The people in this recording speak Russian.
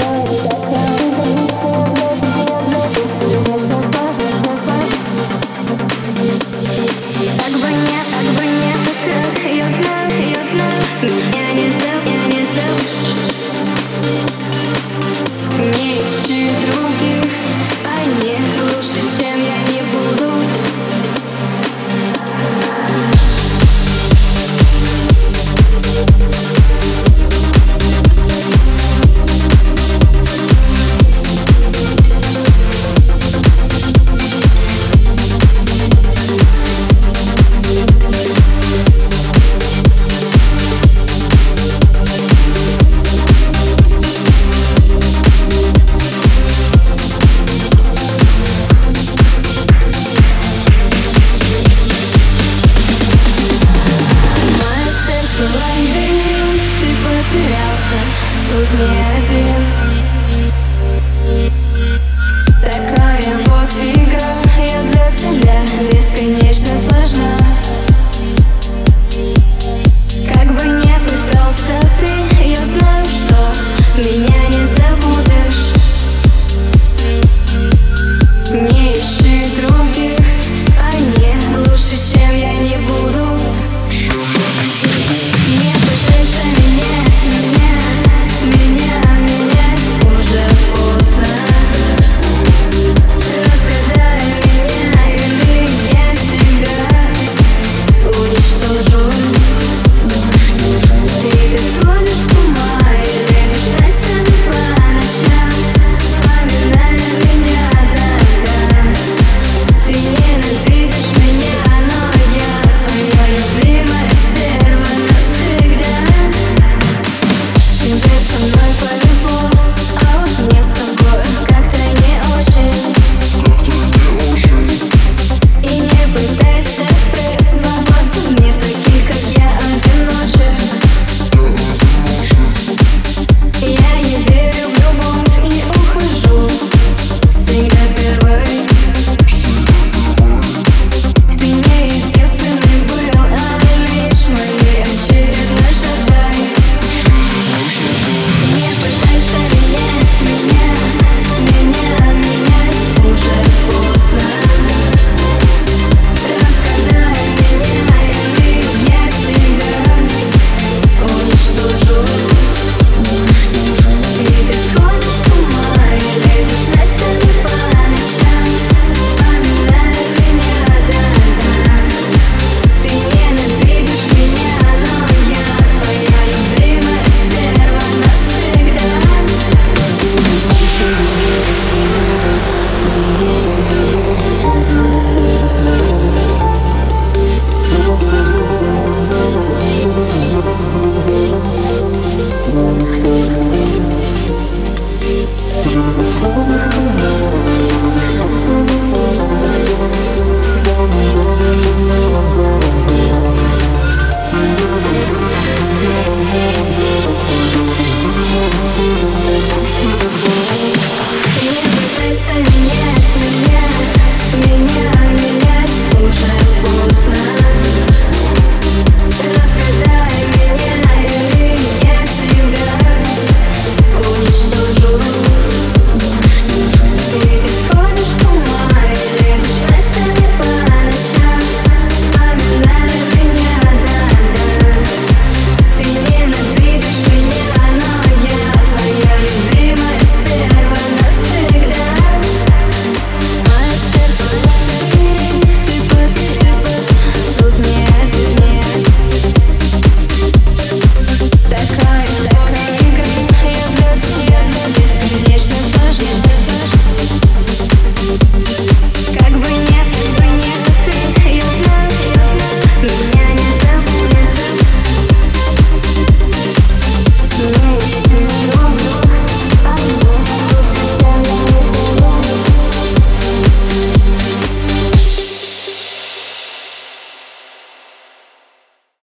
Música потерялся, тут не один.